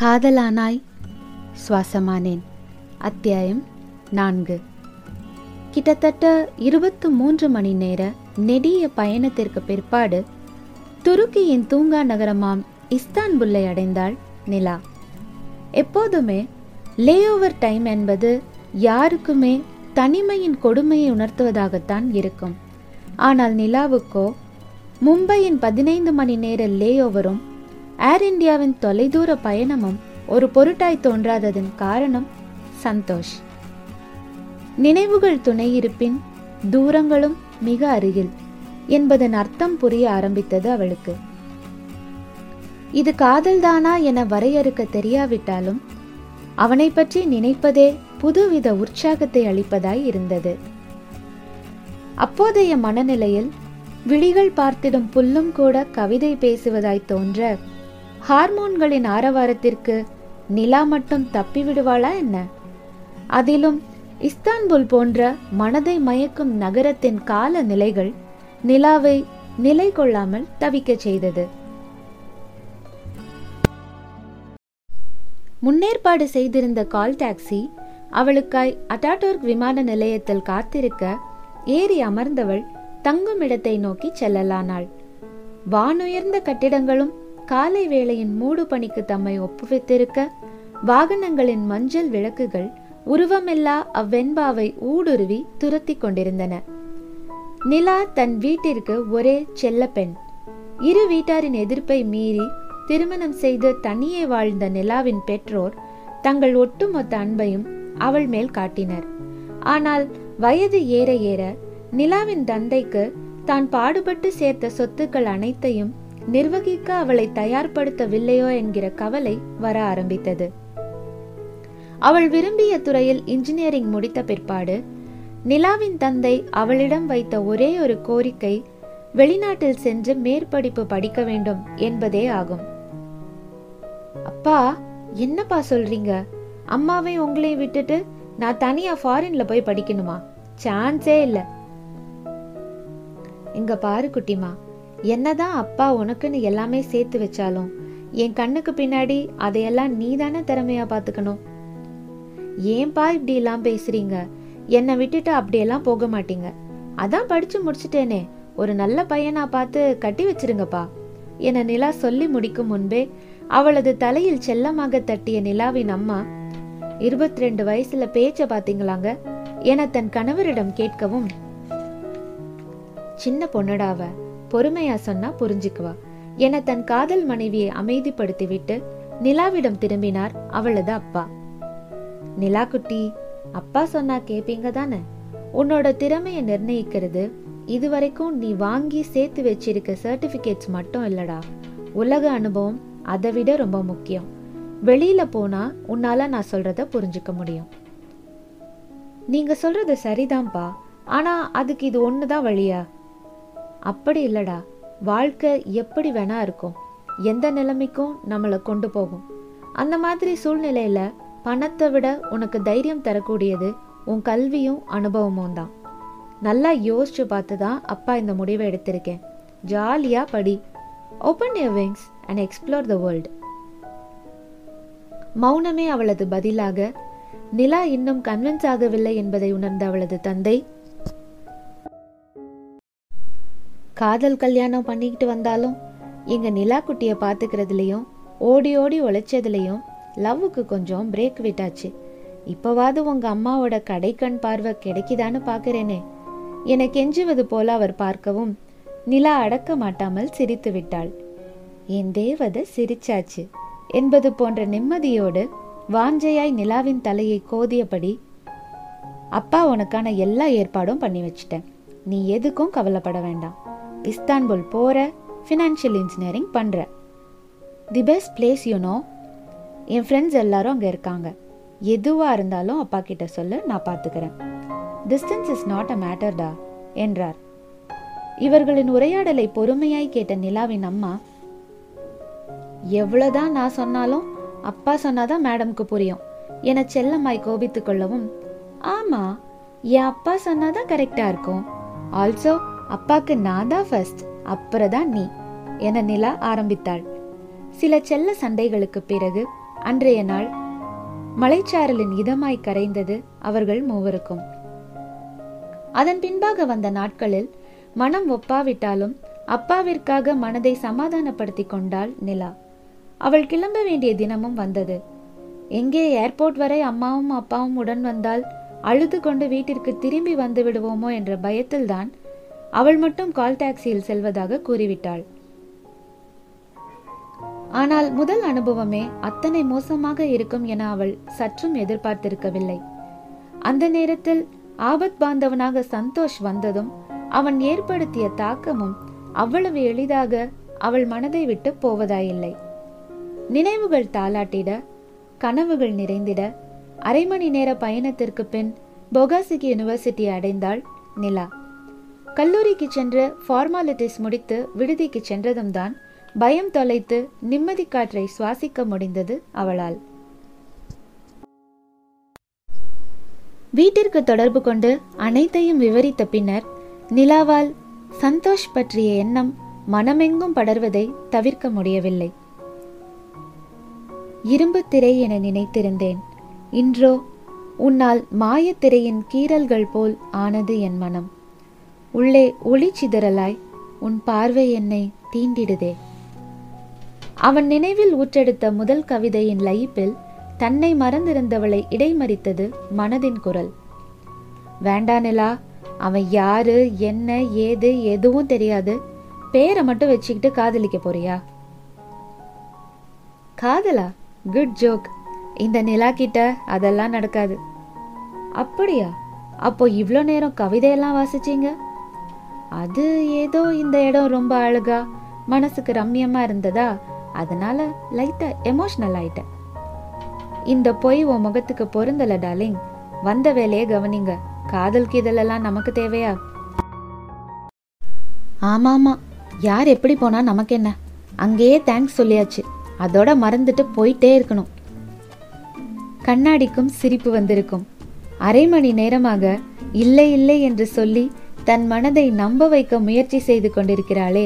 காதலானாய். சுவாசமானேன். அத்தியாயம் நான்கு. கிட்டத்தட்ட இருபத்து மூன்று மணி நேர நெடிய பயணத்திற்கு பிற்பாடு துருக்கியின் தூங்கா நகரமாம் இஸ்தான்புல்லை அடைந்தாள் நிலா. எப்போதுமே லேஓவர் டைம் என்பது யாருக்குமே தனிமையின் கொடுமையை உணர்த்துவதாகத்தான் இருக்கும். ஆனால் நிலாவுக்கோ மும்பையின் பதினைந்து மணி நேர லேஓவரும் ஏர் இந்தியாவின் தொலைதூர பயணமும் ஒரு பொருட்டாய் தோன்றாததன் காரணம் சந்தோஷ். நினைவுகள் துணை இருப்பின் தூரங்களும் மிக அருகில் என்பதன் அர்த்தம் புரிய ஆரம்பித்தது அவளுக்கு. இது காதல்தானா என வரையறுக்க தெரியாவிட்டாலும் அவனை பற்றி நினைப்பதே புதுவித உற்சாகத்தை அளிப்பதாய் இருந்தது. அப்போதைய மனநிலையில் விழிகள் பார்த்திடும் புல்லும் கூட கவிதை பேசுவதாய் தோன்ற ஹார்மோன்களின் ஆரவாரத்திற்கு நிலா மட்டும் தப்பி விடுவாளா என்ன? அதிலும் இஸ்தான்புல் போன்ற மனதை மயக்கும் நகரத்தின் கால நிலைகள் நிலாவை நிலை கொள்ளாமல் தவிக்கச் செய்தது. முன்னேற்பாடு செய்திருந்த கால் டாக்ஸி அவளுக்காய் அட்டாடோர்க் விமான நிலையத்தில் காத்திருக்க ஏறி அமர்ந்தவள் தங்கும் இடத்தை நோக்கி செல்லலானாள். வானுயர்ந்த கட்டிடங்களும் காலை வேளையின் மூடு பணிக்கு தம்மை ஒப்புவித்திருக்க வாகனங்களின் மஞ்சள் விளக்குகள் உருவமில்லா அவ்வெண்பாவை ஊடுருவி துரத்தி கொண்டிருந்தன. நிலா தன் வீட்டிற்கு ஒரே செல்ல பெண். இரு வீட்டாரின் எதிர்ப்பை மீறி திருமணம் செய்து தனியே வாழ்ந்த நிலாவின் பெற்றோர் தங்கள் ஒட்டுமொத்த அன்பையும் அவள் மேல் காட்டினர். ஆனால் வயது ஏற ஏற நிலாவின் தந்தைக்கு தான் பாடுபட்டு சேர்த்த சொத்துக்கள் அனைத்தையும் நிர்வகிக்க அவளை தயார்படுத்தவில்லையோ என்கிற கவலை வர ஆரம்பித்தது. அவள் விரும்பிய துறையில் இன்ஜினியரிங் முடித்த பிற்பாடு நிலாவின் தந்தை அவளிடம் வைத்த ஒரே ஒரு கோரிக்கை வெளிநாட்டில் சென்று மேற்படிப்பு படிக்க வேண்டும் என்பதே ஆகும். அப்பா என்னப்பா சொல்றீங்க? அம்மாவை உங்களையும் விட்டுட்டு நான் தனியா ஃபாரின்ல போய் படிக்கணுமா? சான்ஸே இல்ல. இங்க பாரு குட்டிமா என்னதான் அப்பா உனக்குன்னு எல்லாமே சேர்த்து வச்சாலும் என் கண்ணுக்கு பின்னாடி அதையெல்லாம் நீ தானே திறமையா பாத்துக்கணும் ஏன்பா இப்படி எல்லாம் பேசுறீங்க? என்னை விட்டுட்டு அப்படியெல்லாம் போக மாட்டீங்க. அதான் படிச்சு முடிச்சிட்டேனே. ஒரு நல்ல பையனா பார்த்து கட்டி வச்சிருங்கப்பா. என நிலா சொல்லி முடிக்கும் முன்பே அவளது தலையில் செல்லமாக தட்டிய நிலாவின் அம்மா இருபத்தி ரெண்டு வயசுல பேச்ச பாத்தீங்களாங்க என தன் கணவரிடம் கேட்கவும் சின்ன பொண்ணுடாவ பொறுமையா சொன்னா புரிஞ்சுக்குவா. என தன் காதல் மனைவியை அமைதிப்படுத்திவிட்டு நிலாவிடம் திரும்பினார் அவளது அப்பா. நிலா குட்டி அப்பா சொன்னா கேப்பீங்க தானே? உன்னோட திறமையை நிர்ணயிக்கிறது இதுவரைக்கும் நீ வாங்கி சேர்த்து வச்சிருக்க சர்டிபிகேட்ஸ் மட்டும் இல்லடா. உலக அனுபவம் அதை விட ரொம்ப முக்கியம். வெளியில போனா உன்னால நான் சொல்றத புரிஞ்சுக்க முடியும். நீங்க சொல்றது சரிதான்ப்பா ஆனா அதுக்கு இது ஒண்ணுதான் வழியா? அப்படி இல்லடா. வாழ்க்கை எப்படி வேணா இருக்கும். எந்த நிலைமைக்கும் நம்மளை கொண்டு போகும். அந்த மாதிரி சூழ்நிலையில பணத்தை விட உனக்கு தைரியம் தரக்கூடியது உன் கல்வியும் அனுபவமும் தான். நல்லா யோசிச்சு பார்த்து தான் அப்பா இந்த முடிவை எடுத்திருக்கேன். ஜாலியா படி. Open your wings and explore the world மௌனமே அவளது பதிலாக நிலா இன்னும் கன்வின்ஸ் ஆகவில்லை என்பதை உணர்ந்த அவளது தந்தை காதல் கல்யாணம் பண்ணிக்கிட்டு வந்தாலும் எங்கள் நிலா குட்டியை பாத்துக்கிறதுலயும் ஓடி ஓடி உழைச்சதுலையும் லவ்வுக்கு கொஞ்சம் பிரேக் விட்டாச்சு. இப்போவாவது உங்கள் அம்மாவோட கடைக்கண் பார்வை கிடைக்குதான்னு பார்க்குறேனே. என கெஞ்சுவது போல அவர் பார்க்கவும் நிலா அடக்க மாட்டாமல் சிரித்து விட்டாள். என் தேவதை சிரிச்சாச்சு என்பது போன்ற நிம்மதியோடு வாஞ்சையாய் நிலாவின் தலையை கோதியபடி அப்பா உனக்கான எல்லா ஏற்பாடும் பண்ணி வச்சிட்டேன். நீ எதுக்கும் கவலைப்பட வேண்டாம். இஸ்தான்புல் போகிற ஃபினான்ஷியல் இன்ஜினியரிங் பண்ணுறேன் the best place you know N friends எல்லாரும் அங்கே இருக்காங்க. எதுவாக இருந்தாலும் அப்பா கிட்ட சொல்லு நான் பார்த்துக்கிறேன் டிஸ்டன்ஸ் இஸ் நாட் அ மேட்டர்டா என்றார். இவர்களின் உரையாடலை பொறுமையாய் கேட்ட நிலாவின் அம்மா எவ்வளோதான் நான் சொன்னாலும் அப்பா சொன்னாதான் மேடம்க்கு புரியும். என செல்லம்மாய் கோபித்துக் கொள்ளவும் ஆமா என் அப்பா சொன்னாதான் கரெக்டா இருக்கும். ஆல்சோ அப்பாக்கு நான் தான் ஃபர்ஸ்ட் அப்புறம் தான் நீ என நிலா ஆரம்பித்தாள். சில செல்ல சண்டைகளுக்கு பிறகு அன்றைய நாள் மலைச்சாரலின் இதமாய் கரைந்தது அவர்கள் மூவருக்கும். அதன் பின்பாக வந்த நாட்களில் மனம் ஒப்பாவிட்டாலும் அப்பாவிற்காக மனதை சமாதானப்படுத்திக் கொண்டாள் நிலா. அவள் கிளம்ப வேண்டிய தினமும் வந்தது. எங்கே ஏர்போர்ட் வரை அம்மாவும் அப்பாவும் உடன் வந்தால் அழுது கொண்டு வீட்டிற்கு திரும்பி வந்து விடுவோமோ என்ற பயத்தில்தான் அவள் மட்டும் கால் டாக்ஸியில் செல்வதாக கூறிவிட்டாள். ஆனால் முதல் அனுபவமே அத்தனை மோசமாக இருக்கும் என அவள் சற்றும் எதிர்பார்த்திருக்கவில்லை. அந்த நேரத்தில் ஆபத் பாந்தவனாக சந்தோஷ் வந்ததும் அவன் ஏற்படுத்திய தாக்கமும் அவ்வளவு எளிதாக அவள் மனதை விட்டு போவதாயில்லை. நினைவுகள் தாளாட்டிட கனவுகள் நிறைந்திட அரை மணி நேர பயணத்திற்கு பின் பொகாசிக் யூனிவர்சிட்டி அடைந்தாள் நிலா. கல்லூரிக்கு சென்று ஃபார்மாலிட்டிஸ் முடித்து விடுதிக்கு சென்றதும் தான் பயம் தொலைத்து நிம்மதி காற்றை சுவாசிக்க முடிந்தது அவளால். வீட்டிற்கு தொடர்பு கொண்டு அனைத்தையும் விவரித்த பின்னர் நிலாவால் சந்தோஷ் பற்றிய எண்ணம் மனமெங்கும் படர்வதை தவிர்க்க முடியவில்லை. இரும்பு திரை என நினைத்திருந்தேன். இன்றோ உன்னால் மாயத்திரையின் கீறல்கள் போல் ஆனது என் மனம். உள்ளே ஒளி சிதறலாய் உன் பார்வை என்னை தீண்டிடுதே. அவன் நினைவில் ஊற்றெடுத்த முதல் கவிதையின் லயிப்பில் தன்னை மறந்திருந்தவளை இடைமறித்தது மனதின் குரல். வேண்டானிலா அவன் யாரு என்ன ஏது எதுவும் தெரியாது. பேரை மட்டும் வச்சுக்கிட்டு காதலிக்க போறியா? காதலா? குட் ஜோக் இந்த நிலா கிட்ட அதெல்லாம் நடக்காது. அப்படியா? அப்போ இவ்வளோ நேரம் கவிதையெல்லாம் வாசிச்சீங்க? அது ஏதோ இந்த இடம் ரொம்ப அழகா மனசுக்கு ரம்யமா இருந்ததா? அதனால லைட்டா எமோஷனல் ஆயிட்டேன். இந்த பொய் உன் முகத்துக்கு பொருந்தல டார்லிங் வந்த வேலையை கவனிங்க. காதல் கீதலெல்லாம் நமக்கு தேவையா? ஆமா ஆமா யார் எப்படி போனா நமக்கு என்ன? அங்கேயே தேங்க்ஸ் சொல்லியாச்சு. அதோட மறந்துட்டு போயிட்டே இருக்கணும். கண்ணாடிக்கும் சிரிப்பு வந்திருக்கும். அரை மணி நேரமாக இல்லை இல்லை என்று சொல்லி தன் மனதை நம்ப வைக்க முயற்சி செய்து கொண்டிருக்கிறாளே.